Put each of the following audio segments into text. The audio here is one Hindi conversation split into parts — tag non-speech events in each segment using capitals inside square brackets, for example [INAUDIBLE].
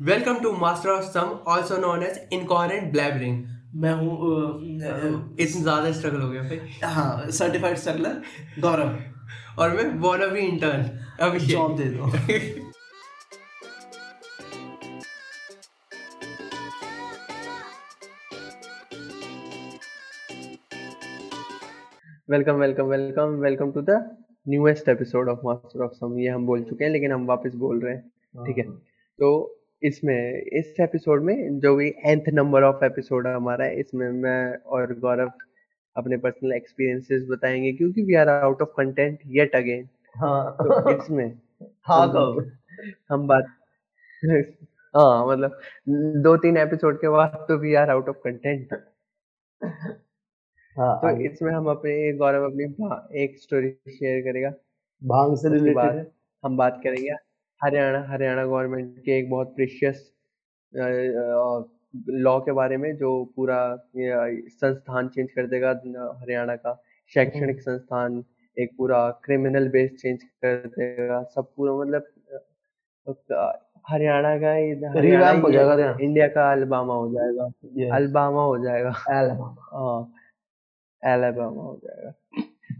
Welcome to master of some also known as incoherent blabbering मैं हूँ इतना ज़्यादा स्ट्रगल हो गया भाई। हाँ सर्टिफाइड स्ट्रगलर गौरव। और मैं वांना बी इंटर्न अब जॉब दे दो। [LAUGHS] Welcome welcome welcome welcome to the newest episode of master of some ये हम बोल चुके हैं लेकिन हम वापस बोल रहे हैं। ठीक है। तो इसमें इस एपिसोड में जो भी एंथ नंबर ऑफ़ एपिसोड है हमारा है इसमें मैं और गौरव अपने पर्सनल एक्सपीरियंसेस बताएँगे क्योंकि we are out of content yet again हाँ। तो इसमें [LAUGHS] हाँ हम कहो हम बात [LAUGHS] हाँ मतलब दो तीन एपिसोड के बाद तो we are out of content हाँ तो आगे। इसमें हम अपने गौरव अपनी भा- एक स्टोरी शेयर करेगा भाँग से उसके बाद रिलेटेड हम बात करेंगे हरियाणा हरियाणा गवर्नमेंट के एक बहुत प्रीशियस लॉ के बारे में जो पूरा संस्थान चेंज कर देगा हरियाणा का शैक्षणिक संस्थान एक पूरा क्रिमिनल बेस चेंज कर देगा सब पूरा मतलब अ, हरियाणा का ये- हरियाणा हो ही जाएगा हरियाणा। इंडिया का अलबामा हो जाएगा. अलबामा हो जाएगा Alabama. हाँ एलाबामा हो जाएगा।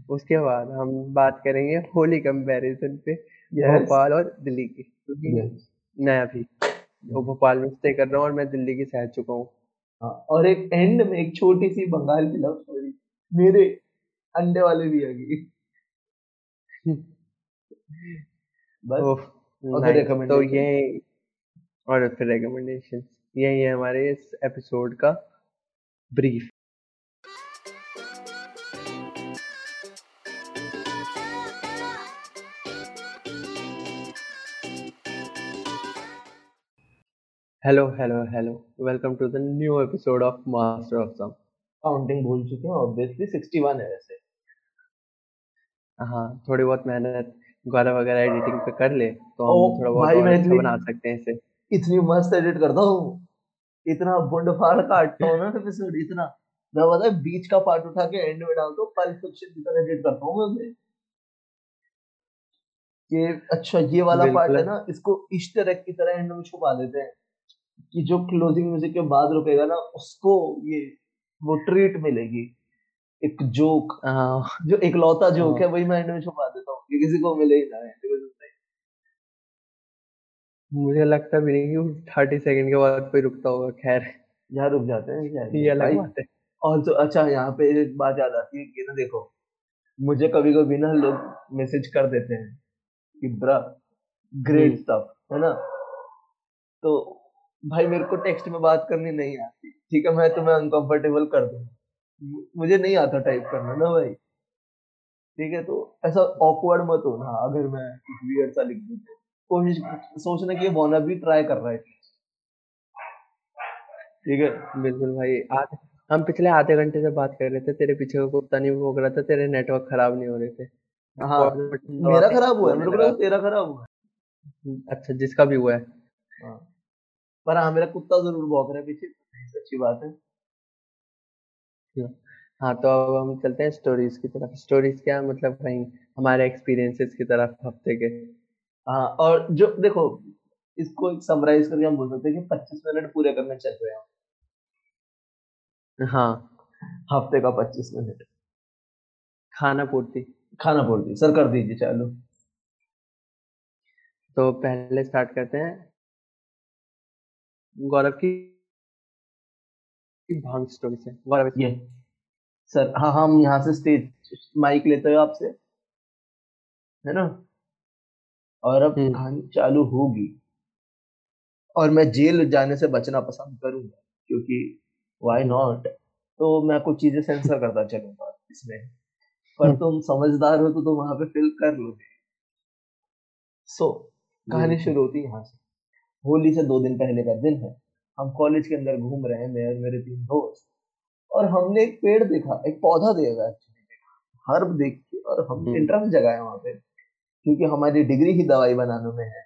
उसके बाद हम बात करेंगे होली कंपैरिजन पे Yes. भोपाल और दिल्ली की। क्योंकि Yes. मैं अभी वो भोपाल में स्टे कर रहा हूँ और मैं दिल्ली की सह चुका हूँ। हाँ, और एक एंड में एक छोटी सी बंगाल की लव स्टोरी मेरे अंडे वाले भी आ गई बस और फिर तो ये और फिर रिकमेंडेशन यही है हमारे इस एपिसोड का brief hello hello hello welcome to the new episode of master of some counting भूल चुके हैं ऑब्वियसली 61 है वैसे। हाँ थोड़ी बहुत मेहनत गौरव वगैरह एडिटिंग पे कर ले तो ओ, हम थोड़ा बहुत और अच्छा बना सकते हैं इसे। इतनी मस्त एडिट करता हूँ। इतना बुंड फाड़ काटता हूँ ना एपिसोड इतना। मैं पता है बीच का पार्ट उठा के एंड में डालता हूँ पल्प फिक्शन की तरह एडिट करता हूँ मैं उसे। ये अच्छा ये वाला पार्ट है ना इसको ईस्टर एग की तरह एंड में छुपा देते हैं। कि जो क्लोजिंग म्यूज़िक के बाद रुकेगा ना उसको ये वो ट्रीट मिलेगी। एक जोक जो इकलौता जोक हाँ। वही मैं एंड में छुपा देता हूँ कि किसी को मिले ही ना मुझे लगता भी नहीं कि थर्टी सेकंड के बाद कोई रुकता होगा खैर। यहाँ रुक जाते हैं ये अलग बात है। और तो अच्छा यहाँ पे एक बात याद आती है कि ना देखो मुझे कभी कभी ना लोग मैसेज कर देते हैं कि ब्रा ग्रेट हम्म। स्टफ़ है ना? तो भाई मेरे को टेक्स्ट में बात करनी नहीं आती। ठीक है मैं तुम्हें अनकंफर्टेबल कर दूँ। मुझे नहीं आता टाइप करना ना भाई। ठीक है तो ऐसा ऑकवर्ड मत हो ना अगर मैं कुछ weird सा लिख दूँ तो। कोशिश सोचना कि वाना भी ट्राई कर रहा है। ठीक है बिल्कुल भाई आधे हम पिछले आधे घंटे से बात कर रहे थे तेरे पीछे का कुत्ता नहीं भौंक रहा था तेरे नेटवर्क खराब नहीं हो रहे थे। हाँ मेरा खराब हुआ है मेरे को तेरा खराब हुआ है। अच्छा जिसका भी हुआ है। हाँ। पर हाँ मेरा कुत्ता ज़रूर भौंक रहा है पीछे सच्ची बात है। हाँ तो अब हम चलते हैं स्टोरीज की तरफ़। स्टोरीज क्या मतलब वही हमारे एक्सपीरियंसेस की तरफ़ हफ़्ते के? हाँ और जो देखो इसको एक समराइज करके हम बोल सकते हैं कि 25 मिनट पूरे करने चल रहे हैं हाँ। हफ़्ते का 25 मिनट खाना पूर्ति। खाना पूर्ति सर कर दीजिए चालू। तो पहले स्टार्ट करते हैं। गौरव की भाँग स्टोरी से गौरव ये सर हाँ हम यहाँ से स्टेज माइक लेते हैं आपसे। है ना? और अब हम्म। कहानी चालू होगी। और मैं जेल जाने से बचना पसंद करूँगा क्योंकि वाई नॉट तो मैं कुछ चीज़ें सेंसर करता चलूँगा इसमें। पर हम्म। तुम समझदार हो तो तुम वहाँ पे फिल कर लोगे। सो so, कहानी शुरू होती है यहाँ से। होली से दो दिन पहले का दिन है। हम कॉलेज के अंदर घूम रहे हैं मैं और मेरे तीन दोस्त। और हमने एक पेड़ देखा एक पौधा देखा एक्चुअली हर्ब देखी और हम हम्म। इंटरेस्ट जगाया वहाँ पे क्योंकि हमारी डिग्री ही दवाई बनाने में है।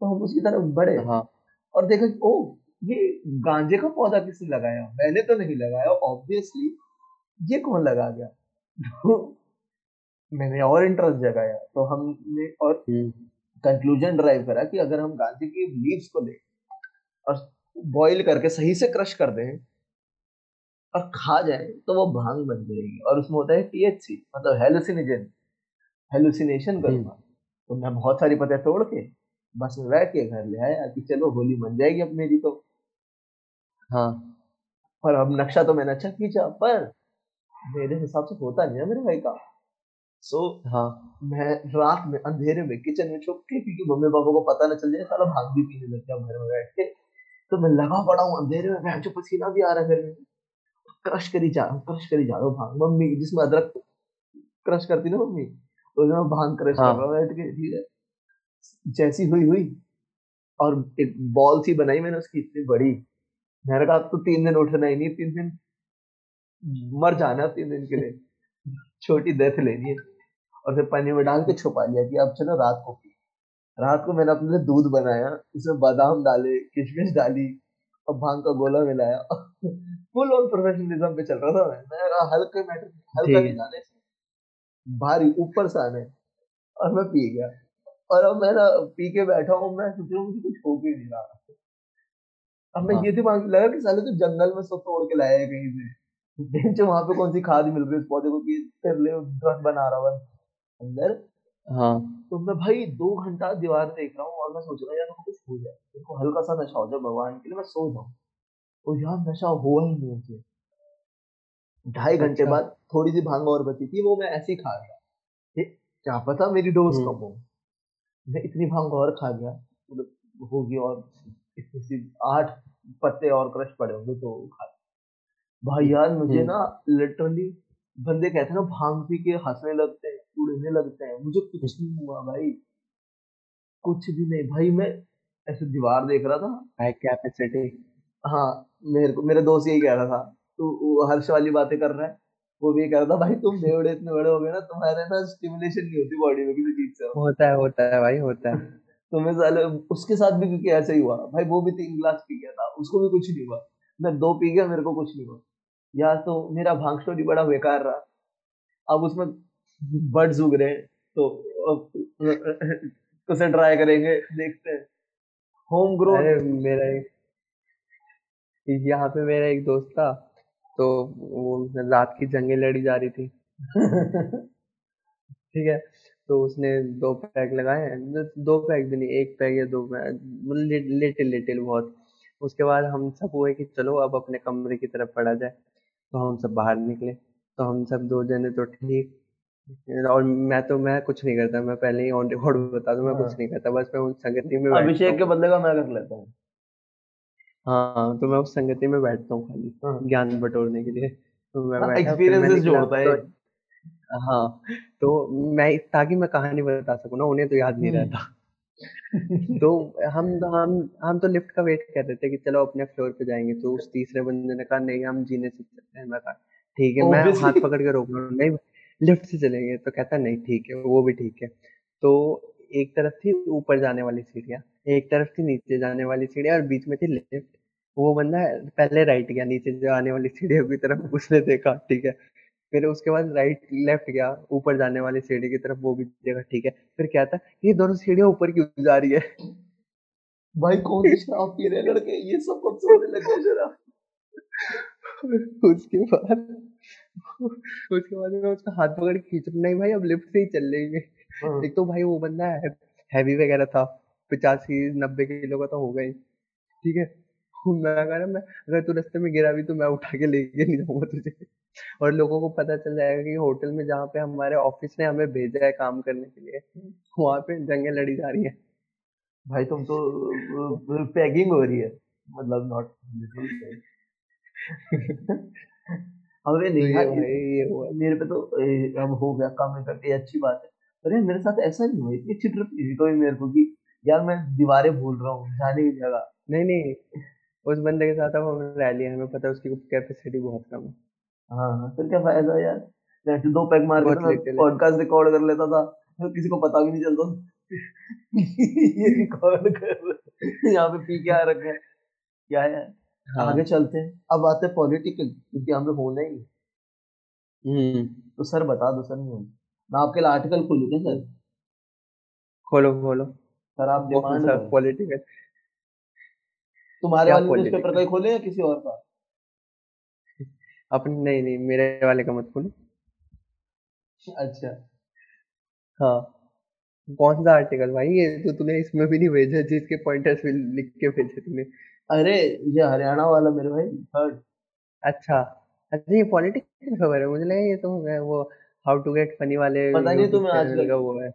तो हम उसकी तरफ़ बढ़े। हाँ। और देखा ओ ये गांजे का पौधा किसने लगाया? मैंने तो नहीं लगाया ऑब्वियसली ये कौन लगा गया? तो [LAUGHS] मैंने और इंटरेस्ट जगाया। तो हमने और कंक्लूजन हम्म। ड्राइव करा कि अगर हम गांधी की लीव्स को ले और बॉईल करके सही से क्रश कर दें और खा जाए तो वो भाँग बन जाएगी। और उसमें होता है टीएचसी मतलब हेलुसिनेजन हेलुसिनेशन करना। तो मैं बहुत सारी पत्ते तोड़ के बस में बैठ के घर ले आया कि चलो होली बन जाएगी अब मेरी तो। हाँ। और अब नक्शा तो मैंने अच्छा खींचा पर मेरे हिसाब से होता नहीं है मेरे भाई का। सो so, हाँ। मैं रात में अंधेरे में किचन में छुप के क्योंकि मम्मी पापा को पता ना चल जाए साला भाग भी पीने लग गया घर में बैठ के। तो मैं लगा पड़ा हूँ अंधेरे में बैठ पसीना भी आ रहा है घर में। क्रश करी जा क्रश करी जा रहा हूँ भाँग मम्मी जिसमें अदरक क्रश करती ना मम्मी तो मैं भाँग क्रश हाँ. कर रहा हूँ बैठ ठीक है? जैसी हुई हुई। और एक बॉल सी बनाई मैंने उसकी इतनी बड़ी। मैंने कहा तो तीन दिन उठना ही नहीं तीन दिन मर जाना तीन दिन के लिए। छोटी डेथ लेनी है। और फिर पानी में डाल के छुपा लिया कि अब चलो रात को पी रात को मैंने अपने लिए दूध बनाया इसमें बादाम डाले किशमिश डाली और भाँग का गोला मिलाया। फुल ऑन प्रोफेशनलिज्म पे चल रहा था मैं। मैं हल्के मैटर हल्का नहीं जाने भारी ऊपर से आने। और मैं पी गया। और अब मैं ना पी के बैठा हूँ मैं सोच रहा हूँ मुझे कुछ हो भी नहीं रहा। अब मैं हाँ। ये दिमाग लगा कि साले तो जंगल में सब तोड़ के लाया है कहीं से। [LAUGHS] बेंच वहाँ पे कौन सी खाद मिल रही है उस पौधे को कि तेरे लिए ड्रग बना रहा हूँ अंदर हाँ। तो मैं भाई दो घंटा दीवार देख रहा हूँ और मैं सोच रहा हूँ यार कुछ हो जाए। मेरे को हल्का सा नशा हो जाए भगवान के लिए मैं सो जाऊँ। और यार नशा हुआ ही नहीं मुझे। ढाई घंटे अच्छा। बाद थोड़ी सी भाँग और बची थी वो मैं ऐसे ही खा गया। क्या पता मेरी डोज हम्म। कम हो। मैं इतनी भाँग और खा गया मतलब होगी और इतनी सी आठ पत्ते और क्रश पड़े होंगे तो खा भाई यार मुझे हम्म। ना लिटरली बंदे कहते हैं ना भाँग पी के हंसने लगते हैं। उड़ने लगते हैं। मुझे कुछ नहीं हुआ भाई। कुछ भी नहीं। भाई मैं ऐसे दीवार देख रहा था। हाई कैपेसिटी हाँ मेरे को मेरे दोस्त यही कह रहा था। तू हर्ष वाली बातें कर रहा है। वो भी कह रहा था भाई तुम बेवड़े इतने बड़े हो गए ना तुम्हारे ना स्टिमुलेशन नहीं होती बॉडी में किसी चीज़ से। होता है होता है भाई होता है। [LAUGHS] तो मैं साले उसके साथ भी क्योंकि ऐसा ही हुआ। भाई वो भी तीन गिलास पी गया था। उसको भी कुछ नहीं हुआ। मैं दो पी गया मेरे को कुछ नहीं हुआ। या तो मेरा भाँग स्टोरी बड़ा बेकार रहा। अब उसमें बर्ड्स उग रहे हैं तो उसे ट्राई करेंगे देखते हैं। होम ग्रो मेरा एक यहाँ पे मेरा एक दोस्त था तो वो रात की जंगे लड़ी जा रही थी। [LAUGHS] ठीक है तो उसने दो पैक लगाए दो पैक भी नहीं एक पैक या दो पैक लिटिल लिटिल बहुत। उसके बाद हम सब हुए कि चलो अब अपने कमरे की तरफ़ पड़ा जाए। तो हम सब बाहर निकले तो हम सब दो जने तो ठीक और मैं तो मैं कुछ नहीं करता मैं पहले ही ऑन रिकॉर्ड बता दूँ मैं कुछ हाँ। नहीं करता बस मैं उस संगति में अभिषेक के बदले का मैं कर लेता हूँ। हाँ तो मैं उस संगति में बैठता हूँ खाली हाँ। ज्ञान बटोरने के लिए। तो मैं एक्सपीरियंसेस जोड़ता है तो, हाँ तो मैं ताकि मैं कहानी बता सकूँ ना उन्हें तो याद नहीं हम्म। रहता। तो हम हम हम तो लिफ्ट का वेट कर रहे थे कि चलो अपने फ्लोर पे जाएँगे तो उस तीसरे बंदे ने कहा नहीं हम जीने से चलते हैं मैं कहा ठीक है मैं हाथ पकड़ के रोक रहा हूँ नहीं लिफ्ट से चलेंगे तो कहता नहीं ठीक है वो भी ठीक है। तो एक तरफ़ थी ऊपर जाने वाली सीढ़ियाँ एक तरफ़ थी नीचे जाने वाली सीढ़ियाँ और बीच में थी लिफ्ट। वो बंदा पहले राइट गया नीचे जाने वाली सीढ़ियों की तरफ़ उसने देखा ठीक है। फिर उसके बाद राइट लेफ़्ट गया ऊपर जाने वाली सीढ़ी की तरफ़ वो भी देखा ठीक है। फिर क्या था ये दोनों सीढ़ियाँ ऊपर क्यों जा रही है। भाई कौन शराब पी रहे लड़के? ये सब कब से होने लगे शराब [LAUGHS] उसके बाद [LAUGHS] उसके बाद मैं उसका हाथ पकड़ के खींच नहीं भाई अब लिफ्ट से ही चल लेंगे हाँ। एक तो भाई वो बंदा है हैवी वगैरह था। पचासी नब्बे किलो का तो हो। गई ठीक है? [LAUGHS] मैं कह रहा मैं अगर तू रास्ते में गिरा भी तो मैं उठा के लेके नहीं जाऊँगा तुझे। और लोगों को पता चल जाएगा कि होटल में जहाँ पे हमारे ऑफ़िस ने हमें भेजा है काम करने के लिए वहाँ पे जंगे लड़ी जा रही है। भाई तुम तो पैगिंग हो रही है। मतलब नॉट [LAUGHS] अरे नहीं तो ये, हुआ मेरे पे तो अब हो गया काम करके अच्छी बात है। अरे मेरे साथ ऐसा नहीं हुआ इतनी अच्छी ट्रिप थी तो मेरे को कि यार मैं दीवारें भूल रहा हूँ जाने की जगह। नहीं नहीं उस बंदे के साथ अब हमें रह लिया हमें पता है उसकी कैपेसिटी बहुत कम है। हाँ, हाँ फिर क्या फ़ायदा यार? जैसे दो पैक मार के पॉडकास्ट रिकॉर्ड कर लेता था फिर किसी को पता भी नहीं चलता [LAUGHS] ये रिकॉर्ड कर यहाँ पे पी क्या रखे हैं। क्या है हाँ। आगे चलते हैं। अब आते हैं पॉलिटिकल क्योंकि हमें होना ही। हम्म। तो सर बता दो सर मुझे। मैं आपके लिए आर्टिकल खोलूँ क्या सर? खोलो खोलो। सर आप डिमांड सा करो। पॉलिटिकल तुम्हारे वाले न्यूज़पेपर का खोले या किसी और का अपने नहीं नहीं मेरे वाले का मत खोलो। अच्छा। हाँ। कौन सा आर्टिकल भाई ये तो तूने इसमें भी नहीं भेजा जिसके पॉइंटर्स लिख के भेजे तूने। अरे ये हरियाणा वाला मेरे भाई थर्ड अच्छा। अच्छा ये पॉलिटिक्स की खबर है। मुझे लगा ये तो है वो हाउ टू गेट फनी वाले पता नहीं तुम्हें आजकल का वो है।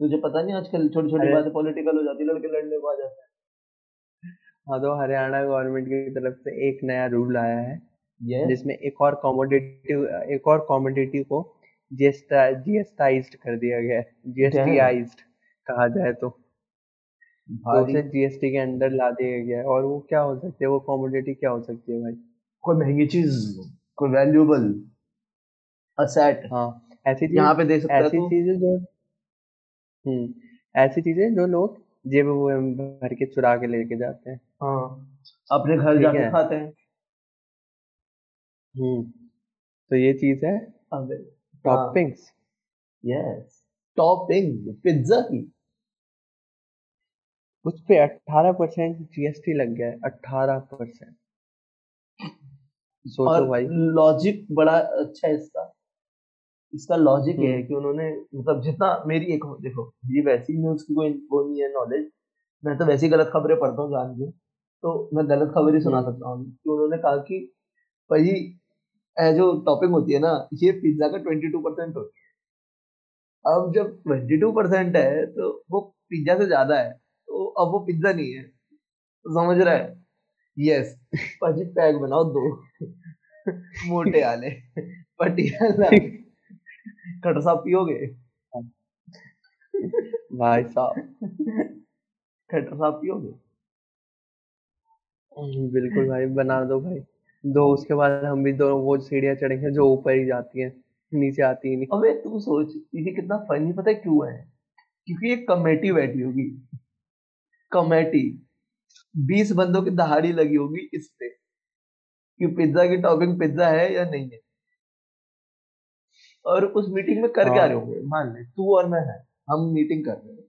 तुझे पता नहीं आजकल छोटी छोटी बातें पॉलिटिकल हो जाती लड़के लड़ने को आ जाते हैं। हाँ तो हरियाणा गवर्नमेंट की तरफ़ से एक नया रूल आया है यस जिसमें एक और कॉमोडिटी एक और कॉमोडिटी को जीएसटाइज्ड कर दिया गया है। जीएसटीआइज्ड कहा जाए तो। तो भारी। उसे जीएसटी के अंदर ला दिया गया है। और वो क्या हो सकती है? वो कॉमोडिटी क्या हो सकती है भाई? कोई महँगी चीज़ कोई वैल्यूएबल असेट हाँ ऐसी चीज़ यहाँ पे दे सकता है ऐसी चीज़ें जो हम्म ऐसी चीज़ें जो लोग जेब वेब भर के चुरा के लेके जाते हैं। हाँ अपने घर जाके है। खाते हैं। हम्म तो ये चीज़ हाँ टॉपिंग्स यस टॉपिंग पिज्जा की। उस पर अट्ठारह परसेंट जीएसटी लग गया है अट्ठारह परसेंट। सोचो भाई। लॉजिक बड़ा अच्छा है इसका। इसका लॉजिक ये है हम्म। कि उन्होंने मतलब जितना मेरी एक देखो ये वैसी न्यूज़ की कोई वो नहीं है नॉलेज मैं तो वैसी गलत खबरें पढ़ता हूँ जान के। तो मैं गलत खबर ही सुना हम्म। सकता हूँ। कि उन्होंने कहा कि भाई ये जो टॉपिंग होती है ना ये पिज्जा का ट्वेंटी टू परसेंट होती है। अब जब ट्वेंटी टू परसेंट है तो वो पिज्जा से ज़्यादा है। तो अब वो पिज्जा नहीं है। समझ रहा है? यस भाजी पैक बनाओ दो। मोटे वाले पटियाला। खटसा पियोगे? भाई साहब। खटसा पियोगे? बिल्कुल भाई बना दो भाई। दो उसके बाद हम भी दो वो सीढ़ियाँ चढ़ेंगे जो ऊपर ही जाती हैं। नीचे आती ही नहीं। अबे तू सोच ये कितना फनी पता है क्यों है? क्योंकि एक कमेटी बैठी होगी। कमेटी बीस बंदों की दहाड़ी लगी होगी इस पे कि पिज्जा की टॉपिंग पिज्जा है या नहीं है। और उस मीटिंग में कर क्या हाँ रहे होंगे? मान ले। तू और मैं है हम मीटिंग कर रहे हैं।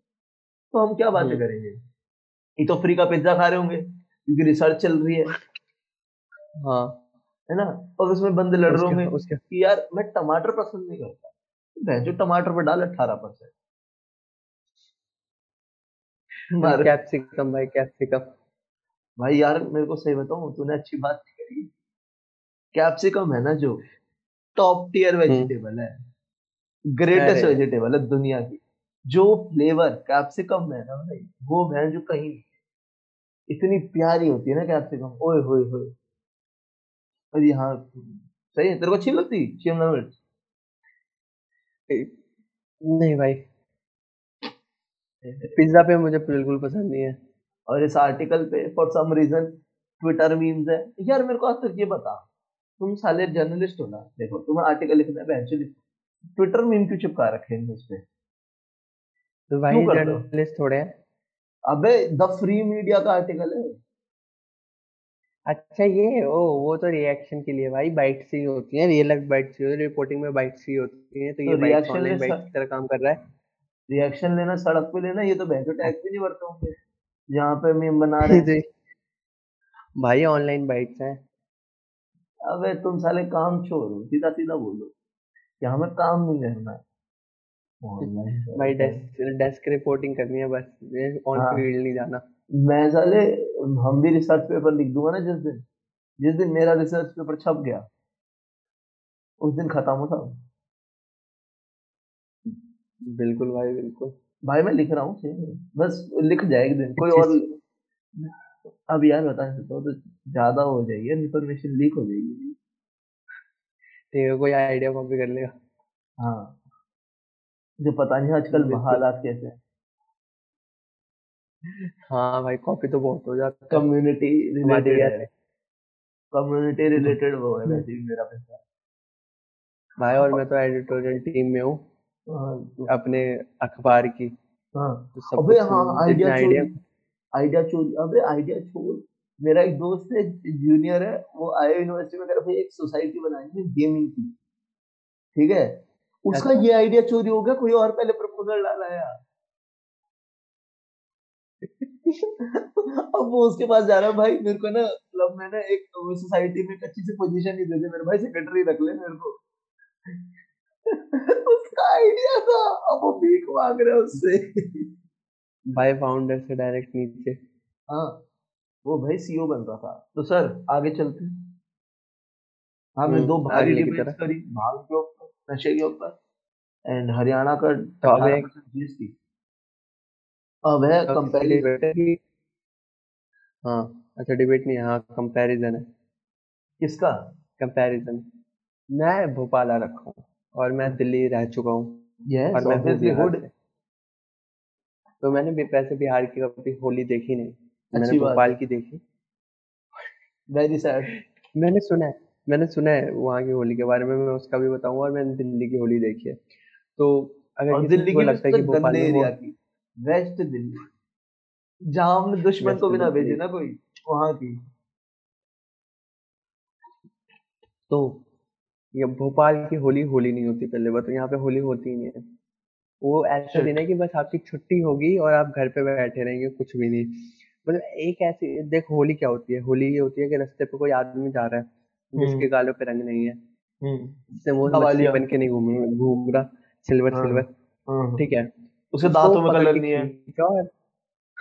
तो हम क्या बातें हम्म। करेंगे? ये तो फ्री का पिज्जा खा रहे होंगे क्योंकि रिसर्च चल रही है। हाँ है ना? और उसमें बंदे लड़ रहे होंगे यार मैं टमाटर पसंद नहीं करता। जो टमाटर पर डाल अट्ठारह परसेंट। मार कैप्सिकम भाई कैप्सिकम भाई यार मेरे को सही बताऊँ तूने अच्छी बात नहीं करी। कैप्सिकम है ना जो टॉप टियर वेजिटेबल है। ग्रेटेस्ट वेजिटेबल है दुनिया की। जो फ्लेवर कैप्सिकम में है ना भाई वो भैंस जो कहीं इतनी प्यारी होती है ना कैप्सिकम ओए होए होए। अरे हाँ सही है तेरे को अच्छी लगती? शिमला मिर्च? नहीं भाई। पिज्जा पे मुझे बिल्कुल पसंद नहीं है। और इस आर्टिकल पे for some reason Twitter memes है। यार मेरे को आज तक ये बता तुम साले जर्नलिस्ट हो ना? देखो तुम्हें आर्टिकल लिखना है बेंच लिखो। ट्विटर मीम क्यों चिपका रखे हैं उस पे तो भाई जर्नलिस्ट थोड़े हैं। अबे द फ्री मीडिया का आर्टिकल है। अच्छा ये ओ वो तो रिएक्शन के लिए भाई बाइट्स ही होती हैं रियल लाइफ बाइट्स ही होती है रिपोर्टिंग में बाइट्स ही होती हैं तो ये बाइट्स ऑनलाइन बाइट्स की तरह काम कर रहा है। रिएक्शन लेना सड़क पे लेना ये तो बहन टैक्स भी नहीं भरते होंगे। जहाँ पे मीम बना [LAUGHS] रहे हैं। जी भाई ऑनलाइन बाइट्स हैं। अबे तुम साले काम छोड़ सीधा सीधा बोलो। कि हमें काम नहीं करना। है [LAUGHS] भाई डेस्क डेस्क रिपोर्टिंग करनी है बस। ऑन हाँ। फ़ील्ड नहीं जाना। मैं साले हम भी रिसर्च पेपर लिख दूँगा ना जिस दिन। जिस दिन मेरा रिसर्च पेपर छप गया उस दिन खत्म हो सब बिल्कुल भाई बिल्कुल। भाई मैं लिख रहा हूँ बस लिख जाए एक दिन। कोई और अब यार बता सकता हूँ, तो ज़्यादा हो जाएगी इन्फॉर्मेशन लीक हो जाएगी। ठीक है कोई आइडिया कॉपी कर लेगा हाँ। जो पता नहीं आजकल हालात कैसे हैं। हाँ भाई कॉपी तो बहुत हो जाता कम्युनिटी रिलेटेड है। कम्युनिटी रिलेटेड वो है वैसे भी मेरा पैसा। भाई और मैं तो एडिटोरियल टीम में हूँ। हाँ तो- अपने अखबार की। हाँ। तो सब अबे हाँ आइडिया आइडिया आइडिया चोरी अबे आइडिया छोड़ मेरा एक दोस्त है जूनियर है वो आया यूनिवर्सिटी में भाई एक सोसाइटी बनानी है गेमिंग की। ठीक है? उसका अच्छा। ये आइडिया चोरी हो गया कोई और पहले प्रपोजल डाला यार अब वो उसके पास जा रहा है भाई मेरे को ना मतलब मैंने एक सोसाइटी में एक अच्छी सी पोजीशन ही दे दी मेरे भाई सेक्रेटरी रख ले मेरे को। उसका आइडिया था। अब वो भीख मांग रहे हैं उससे। भाई फाउंडर से डायरेक्ट नीचे। हाँ। वो भाई सीईओ बन रहा था। तो सर आगे चलते हैं। हमने हम्म, दो भारी डिबेट्स। करी भाँग के ऊपर नशे के ऊपर। एंड हरियाणा का तो अब जीएसटी है कंपैरिजन है। हाँ अच्छा डिबेट नहीं है, हाँ कंपैरिजन है। किसका? कंपैरिजन मैं भोपाल आ रखा हूँ। और मैं दिल्ली रह चुका हूँ। यस और मैं बिहार तो मैंने भी वैसे बिहार की कभी होली देखी नहीं। मैंने भोपाल की देखी। वेरी सैड मैंने सुना है मैंने सुना है वहाँ की होली के बारे में मैं उसका भी बताऊँगा और मैंने दिल्ली की होली देखी है। तो अगर दिल्ली की लगता है कि भोपाल की वेस्ट दिल्ली। जहाँ हमने दुश्मन को भी ना भेजे ना कोई वहाँ की। तो ये भोपाल की होली होली नहीं होती पहले बात तो यहाँ पे होली होती ही नहीं है। वो ऐसा दिन है कि बस आपकी छुट्टी होगी और आप घर पे बैठे रहेंगे कुछ भी नहीं। मतलब एक ऐसी देख होली क्या होती है? होली ये होती है कि रास्ते पे कोई आदमी जा रहा है जिसके हम्म। गालों पे रंग नहीं है। हम्म। जिससे वो मछली बन के नहीं घूम घूम रहा सिल्वर हाँ सिल्वर। हाँ ठीक है। उसके उसको दांतों में कलर नहीं है। खींचा और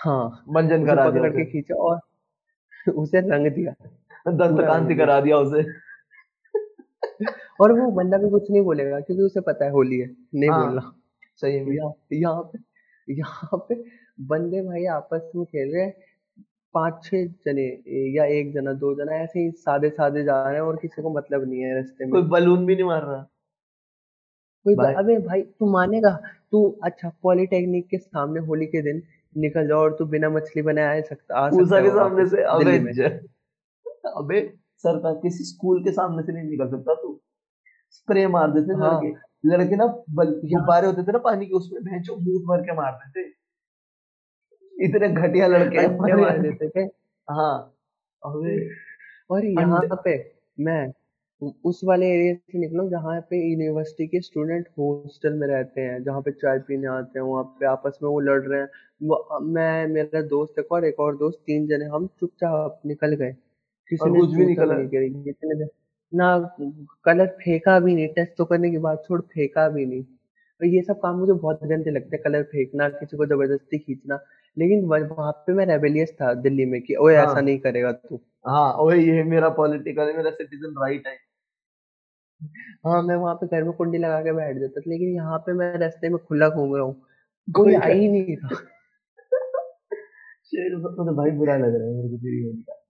हाँ मंजन उसे करा दिया पकड़ के खींचा और [LAUGHS] उसे रंग दिया। दंत कांति करा दिया उसे। और वो बंदा भी कुछ नहीं बोलेगा क्योंकि उसे पता है होली है नहीं हाँ। बोलना। सही में यहाँ यहाँ पे यहाँ पे बंदे भाई आपस में खेल रहे हैं पाँच छह जने या एक जना दो जना ऐसे ही सादे सादे जा रहे हैं और किसी को मतलब नहीं है रास्ते में। कोई बलून भी नहीं मार रहा। कोई भाई अबे भाई तू मानेगा तू अच्छा पॉलिटेक्निक के सामने होली के दिन निकल जाओ और तू बिना मछली बनाए आ सकता आ सकता है के सामने से [LAUGHS] अबे दिल्ली अबे सरकार किसी स्कूल के सामने से नहीं निकल सकता तू स्प्रे मार देते हाँ। लड़के। लड़के ना बल- गुब्बारे होते थे ना पानी के उसमें भैंसो मुँह भर के मार देते। इतने घटिया लड़के हैं मार देते थे। हाँ। अबे। और यहाँ पे मैं उस वाले एरिया से निकला हूँ जहाँ पे यूनिवर्सिटी के स्टूडेंट हॉस्टल में रहते हैं जहाँ पे चाय पीने आते हैं वहाँ पे आपस में वो लड़ रहे हैं। वो मैं मेरा दोस्त एक और एक और दोस्त तीन जने हम चुपचाप निकल गए। किसी ने कुछ भी नहीं चूता कलर नहीं करी ना कलर फेंका भी नहीं टेस्ट तो करने की बात छोड़ फेंका भी नहीं। और ये सब काम मुझे बहुत गंदे लगते हैं कलर फेंकना किसी को ज़बरदस्ती खींचना। लेकिन वहाँ पे मैं रेबेलियस था दिल्ली में कि ओए ऐसा हाँ। नहीं करेगा तू। हाँ ओए ये मेरा पॉलिटिकल है मेरा सिटीजन राइट है। हाँ मैं वहाँ पे घर में कुंडी लगा के बैठ जाता था लेकिन यहाँ पे मैं रास्ते में खुला घूम रहा हूँ। कोई कोई आ ही नहीं था। [LAUGHS] तो भाई बुरा लग रहा है मेरे को।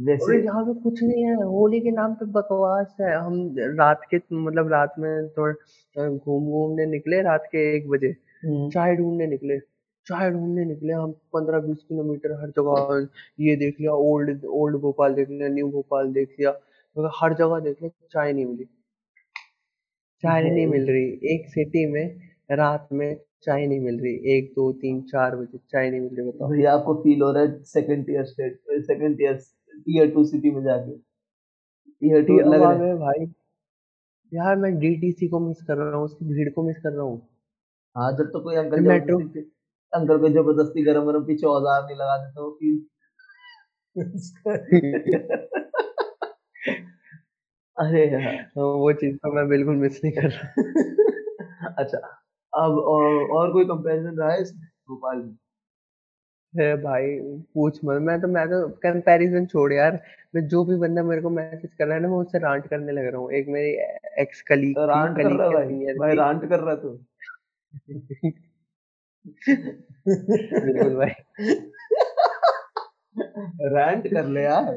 और यहाँ पे कुछ नहीं है। होली के नाम पे बकवास है। हम रात के मतलब रात में थोड़ा घूम घूमने निकले रात के एक बजे। हम्म, चाय ढूँढने निकले। चाय ढूँढने निकले हम पंद्रह बीस किलोमीटर हर जगह। ये देख लिया ओल्ड ओल्ड भोपाल देख लिया न्यू भोपाल देख लिया। मतलब हर जगह देख लिया चाय नहीं मिली। चाय नहीं ये- मिल रही। एक सिटी में रात में चाय नहीं मिल रही। एक दो तीन चार बजे चाय नहीं मिल रही बताओ। भैया आपको फील हो रहा है second tier state second tier tier two city में जाके। टीयर टू लग रहा है। भाई। यार मैं डीटीसी को मिस कर रहा हूँ उसकी भीड़ को मिस कर रहा हूँ। हाँ जब तो कोई अंकल मेट्रो अंकल को ज़बरदस्ती गरम गरम पीछे औज़ार नहीं लगा देता वो फील [LAUGHS] अरे यार। हाँ, वो चीज़ तो मैं बिल्कुल मिस नहीं कर रहा। [LAUGHS] अच्छा अब और, और कोई कंपैरिजन रहा है इसमें? भोपाल में। है भाई पूछ मत। मैं तो मैं तो कंपैरिजन छोड़ यार। मैं जो भी बंदा मेरे को मैसेज कर रहा है ना मैं उससे रांट करने लग रहा हूँ। एक मेरी एक्स कलीग रांट कर रहा है भाई। भाई रांट कर रहा तू। बिल्कुल भाई। रैंट कर ले यार।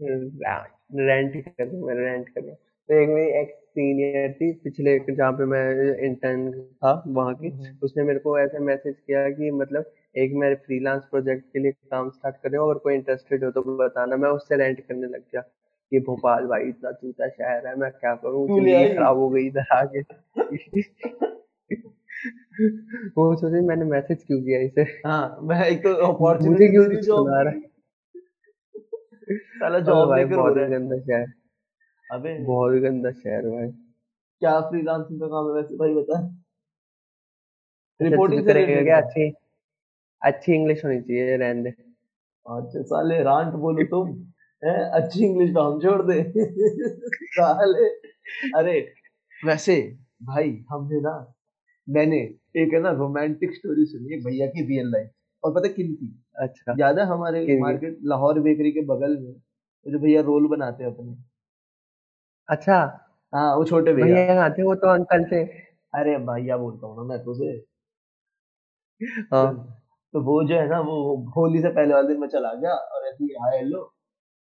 रेंट कर मैं रेंट कर तो एक मेरी एक्स सीनियर थी पिछले जहाँ पे मैं इंटर्न था वहाँ की उसने मेरे को ऐसे मैसेज किया कि मतलब एक मेरे फ्रीलांस प्रोजेक्ट के लिए काम स्टार्ट कर रहे हो अगर कोई इंटरेस्टेड हो तो बताना मैं उससे रेंट करने लग गया। ये भोपाल भाई इतना चूता शहर है मैं क्या करूँ? आई खराब हो गई इधर आके। वो सोचे मैंने मैसेज क्यों किया इसे? हाँ मैं एक तो अपॉर्चुनिटी क्यों दी सुना रहा साला जॉब भाई बहुत गंदा शहर। अबे। बहुत गंदा शहर भाई। क्या फ्रीलांसिंग का काम है वैसे? भाई बता। अच्छा रिपोर्टिंग से करेगा क्या? अच्छी? अच्छी इंग्लिश होनी चाहिए रहने अच्छा साले रांट बोलो तुम है अच्छी इंग्लिश तो हम छोड़ दे। साले अरे वैसे भाई हमने ना मैंने एक है ना रोमांटिक स्टोरी सुनी है भैया की रियल लाइफ और पता किन की? अच्छा। याद है हमारे मार्केट लाहौर बेकरी के बगल में वो जो भैया रोल बनाते हैं अपने। अच्छा। हाँ वो छोटे भैया। भैया कहाँ वो तो अंकल थे। अरे भैया बोलता हूँ ना मैं तो उसे हाँ तो, तो वो जो है ना वो होली से पहले वाले दिन मैं चला गया और ऐसे ही हाय हेलो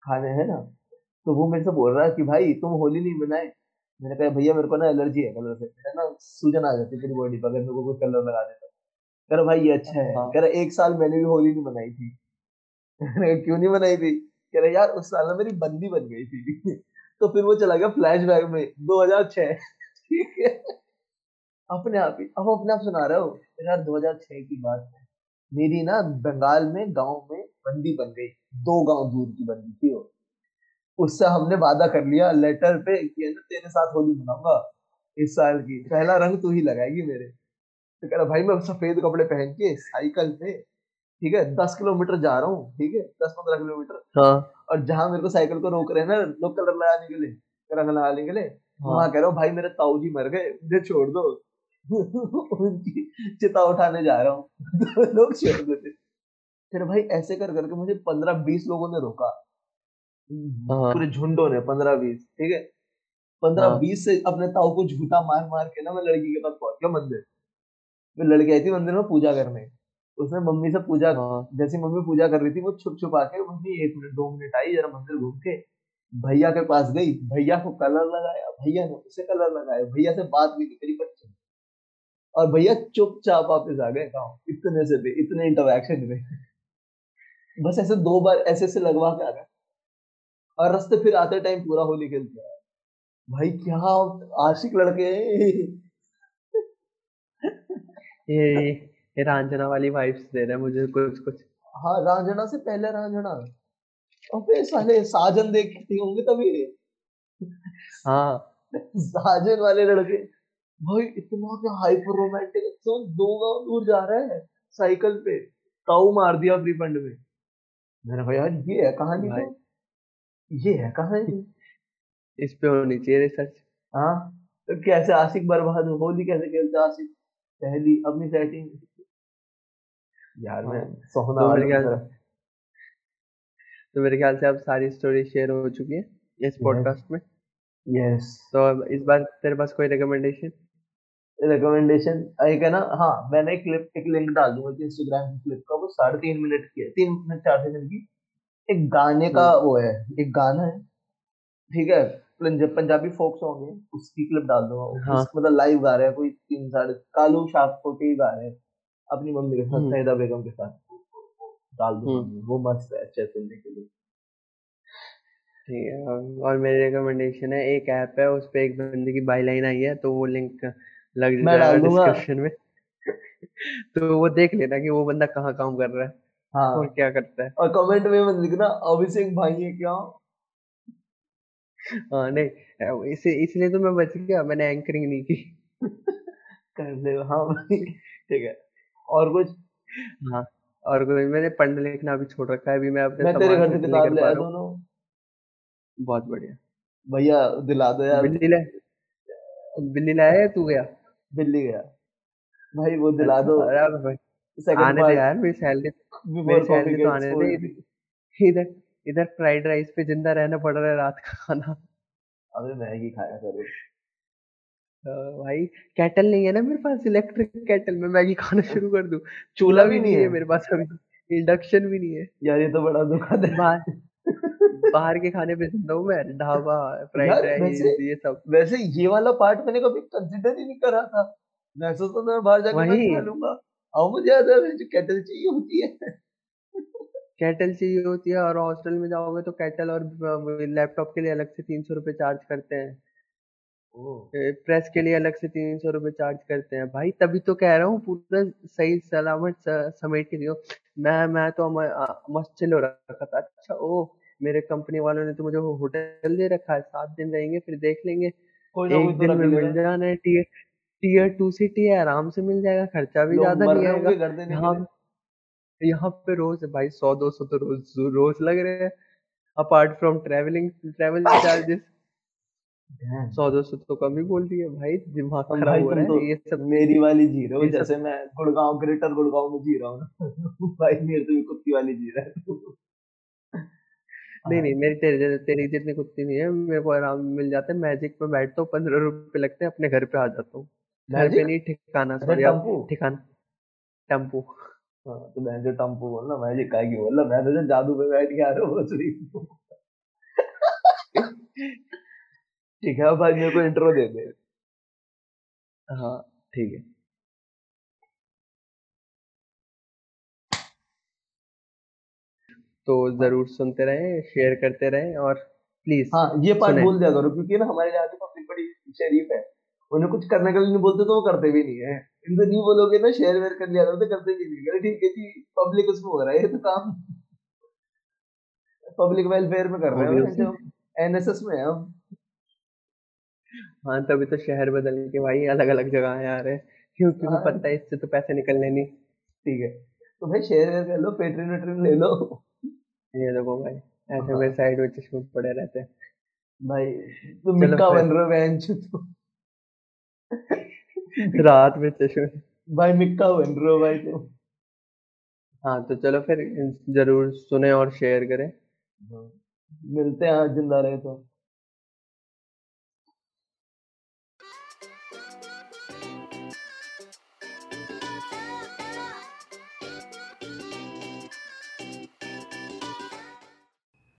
खाने है ना। तो वो मेरे से बोल रहा है कि भाई तुम होली नहीं मनाए? मैंने कहा भैया मेरे को ना एलर्जी है कलर से। मेरा ना सूजन आ जाती है पूरी बॉडी पर अगर मेरे को कोई कलर लगा देता कह रहा भाई ये अच्छा है। हाँ। कह रहा एक साल मैंने भी होली नहीं मनाई थी। क्यों नहीं मनाई थी? कह रहा यार उस साल ना मेरी बंदी बन गई थी। तो फिर वो चला गया फ्लैशबैक में 2006 ठीक है। अपने आप ही अब अपने आप सुना रहे हो यार 2006 की बात है। मेरी ना बंगाल में गाँव में बंदी बन गई। दो गाँव दूर की बंदी थी वो। उससे हमने वादा कर लिया लेटर पे कि ना तेरे साथ होली मनाऊँगा इस साल की। पहला रंग तू ही लगाएगी मेरे। तो कह रहा भाई मैं सफ़ेद कपड़े पहन के साइकिल पे ठीक है दस किलोमीटर जा रहा हूँ ठीक है दस पंद्रह किलोमीटर। हाँ। और जहाँ मेरे को साइकिल को रोक रहे हैं ना लोग कलर लगाने के लिए रंग लगाने के लिए हाँ। वहाँ कह रहा हूँ भाई मेरे ताऊ जी मर गए मुझे छोड़ दो। उनकी चिता उठाने जा रहा हूँ। तो लोग छोड़ देते फिर भाई ऐसे कर करके मुझे पंद्रह बीस लोगों ने रोका। हाँ। पूरे झुंडों ने पंद्रह बीस ठीक है? पंद्रह हाँ। बीस से अपने ताऊ को झूठा मार मार के ना मैं लड़की के पास पहुँच गया मंदिर। फिर लड़की आई थी मंदिर में पूजा करने। उसने मम्मी से पूजा हाँ। जैसी मम्मी पूजा कर रही थी वो छुप छुपा के मम्मी एक मिनट दो मिनट आई जरा मंदिर घूम के भैया के पास गई। भैया को कलर लगाया भैया ने उसे कलर लगाया भैया से बात भी नहीं करी बच्चे और भैया चुपचाप वापस आ गए गाँव इतने से थे इतने इंटरेक्शन में। बस ऐसे दो बार ऐसे ऐसे लगवा के आ गए और रास्ते फिर आते टाइम पूरा होली खेलते आए भाई क्या आशिक लड़के ये। ये ये रांझना वाली वाइब्स दे रहे है मुझे कुछ कुछ। हाँ रांझना से पहले रांझना। अबे साले साजन देखते होंगे तभी। हाँ। साजन वाले लड़के। भाई इतना क्या हाइपर रोमांटिक तो दो गाँव दूर जा रहा है साइकिल पे ताऊ मार दिया फ्री फंड में। मैंने कहा यार ये है कहानी तो। ये है कहानी। [LAUGHS] इस पे होनी चाहिए रिसर्च हाँ तो कैसे आशिक बर्बाद हो होली कैसे खेलते आशिक? पहली अपनी सेटिंग यार मैं हाँ सोहना तो मेरे ख्याल तो मेरे ख्याल से अब सारी स्टोरी शेयर हो चुकी है इस पॉडकास्ट में। यस तो इस बार तेरे पास कोई रिकमेंडेशन रिकमेंडेशन एक है ना हाँ मैंने एक क्लिप एक लिंक डाल दूँगा इंस्टाग्राम की क्लिप का वो साढ़े तीन मिनट की है तीन मिनट चार सेकंड की एक गाने का हम्म। वो है एक गाना है ठीक है पंजाबी फोक सॉन्ग है उसकी क्लिप डाल दूँगा हाँ। मतलब लाइव गा रहे हैं कोई तीन साढ़े कालू शाहकोटी गा रहे हैं अपनी मम्मी के साथ हम्म। बेगम के साथ डाल दूँगा हम्म। वो मस्त है अच्छा सुनने के लिए। ठीक है और और मेरी रिकमेंडेशन है एक ऐप है उस पर एक बंदे की बाई लाइन आई है तो वो लिंक लग जाएगा डिस्क्रिप्शन में। [LAUGHS] तो वो देख लेना कि वो बंदा कहाँ काम कर रहा है हाँ। और क्या करता है। और कमेंट में मत लिखना अभिषेक भाई है क्या? [LAUGHS] हाँ नहीं इसे इसलिए तो मैं बच गया मैंने एंकरिंग नहीं की। [LAUGHS] कर ले हाँ भाई ठीक है। और कुछ? हाँ और कोई मैंने पढ़ना लिखना भी छोड़ रखा है अभी मैं अपने मैं तेरे घर से किताब ले आया दोनों। बहुत बढ़िया। भैया दिला दो यार। बिल्ली लाए? बिल्ली लाया तू गया? दिल्ली गया। भाई वो दिला अच्छा दो। आने दे यार मेरी सैलरी मेरी सैलरी तो आने दे। इधर इधर फ्राइड राइस पे ज़िंदा रहना पड़ रहा है रात का खाना। अबे मैगी खाया करो। भाई केटल नहीं है ना मेरे पास इलेक्ट्रिक कैटल में मैगी खाना शुरू कर दूँ। चूल्हा भी नहीं है। है मेरे पास अभी इंडक्शन भी नहीं है। यार ये तो बड़ा दुखद है। बाहर के खाने पे ज़िंदा हूँ मैं ढाबा फ्राइड राइस ये सब। वैसे ये वाला पार्ट मैंने कभी कंसिडर ही नहीं करा था। मैं सोचता था मैं बाहर जाके वही। खा लूँगा। अब मुझे याद है जो केटल चाहिए होती है। केटल चाहिए होती है और हॉस्टल में जाओगे तो केटल और लैपटॉप के लिए अलग से तीन सौ रुपये चार्ज करते हैं। प्रेस के लिए अलग से तीन सौ रुपये चार्ज करते हैं। भाई तभी तो कह रहा हूँ पूरा सही सलामत समेट के दियो। मैं मैं तो मस्त चिल हो रखा था। अच्छा ओ मेरे कंपनी वालों ने तो मुझे होटल दे रखा है सात दिन रहेंगे फिर देख लेंगे। कोई एक तो दिन में मिल जाना है टीयर टीयर टू सिटी है आराम से मिल जाएगा खर्चा भी ज़्यादा नहीं आएगा। यहाँ यहाँ पे रोज भाई सौ दो सौ तो रोज रोज लग रहे हैं। Apart from travelling travel charges सौ दो सौ तो कम ही बोल दिए भाई दिमाग खराब हो रहा तो है ये सब मेरी वाली जी रहे हो जैसे मैं गुड़गांव ग्रेटर गुड़गांव में जी रहा हूँ [LAUGHS] भाई मेरे तो कुत्ती वाली जी रहा है। तू। नहीं हाँ। नहीं मेरी तेरे तेरी जितनी कुत्ती नहीं है मेरे को आराम मिल जाता है मैजिक में बैठता हूँ पंद्रह रुपए लगते हैं अपने घर पे आ जाता हूँ। घर पे नहीं ठिकाना सॉरी ठिकाना टेंपो हाँ तो मैं जो टम्पू बोलना मैजिक का की बोलना मैं तो जादू पे बैठ के आ रहा हूँ रही [LAUGHS] ठीक है भाई मेरे को इंट्रो दे दे। हाँ ठीक है। तो ज़रूर सुनते रहें शेयर करते रहें और प्लीज़ हाँ ये पार्ट बोल दिया करो क्योंकि ना हमारे यहाँ की पब्लिक बड़ी शरीफ है। उन्हें कुछ करने के लिए नहीं बोलते तो वो करते भी नहीं है। इनको नहीं बोलोगे ना शेयर वेयर कर लिया करो तो करते भी नहीं। ठीक है जी पब्लिक उसमें हो रहा है ये तो काम। पब्लिक वेलफेयर में कर रहे हैं एनएसएस में है हम। हाँ तभी तो शहर बदल के भाई अलग अलग जगह आ रहे हैं क्यों क्योंकि हाँ। पता है इससे तो पैसे निकलने नहीं। ठीक है तो भाई शेयर वेयर कर लो पेट्रीन वेट्रीन ले लो। ये देखो भाई ऐसे हाँ। मेरे साइड में चश्मे पड़े रहते हैं। भाई तुम मिक्का बन रहे हो बहन तो। रात में चश्मे। भाई मिक्का बन रहे हो भाई तुम हाँ तो चलो फिर ज़रूर सुने और शेयर करें। हाँ, मिलते हैं आज ज़िंदा रहे तो।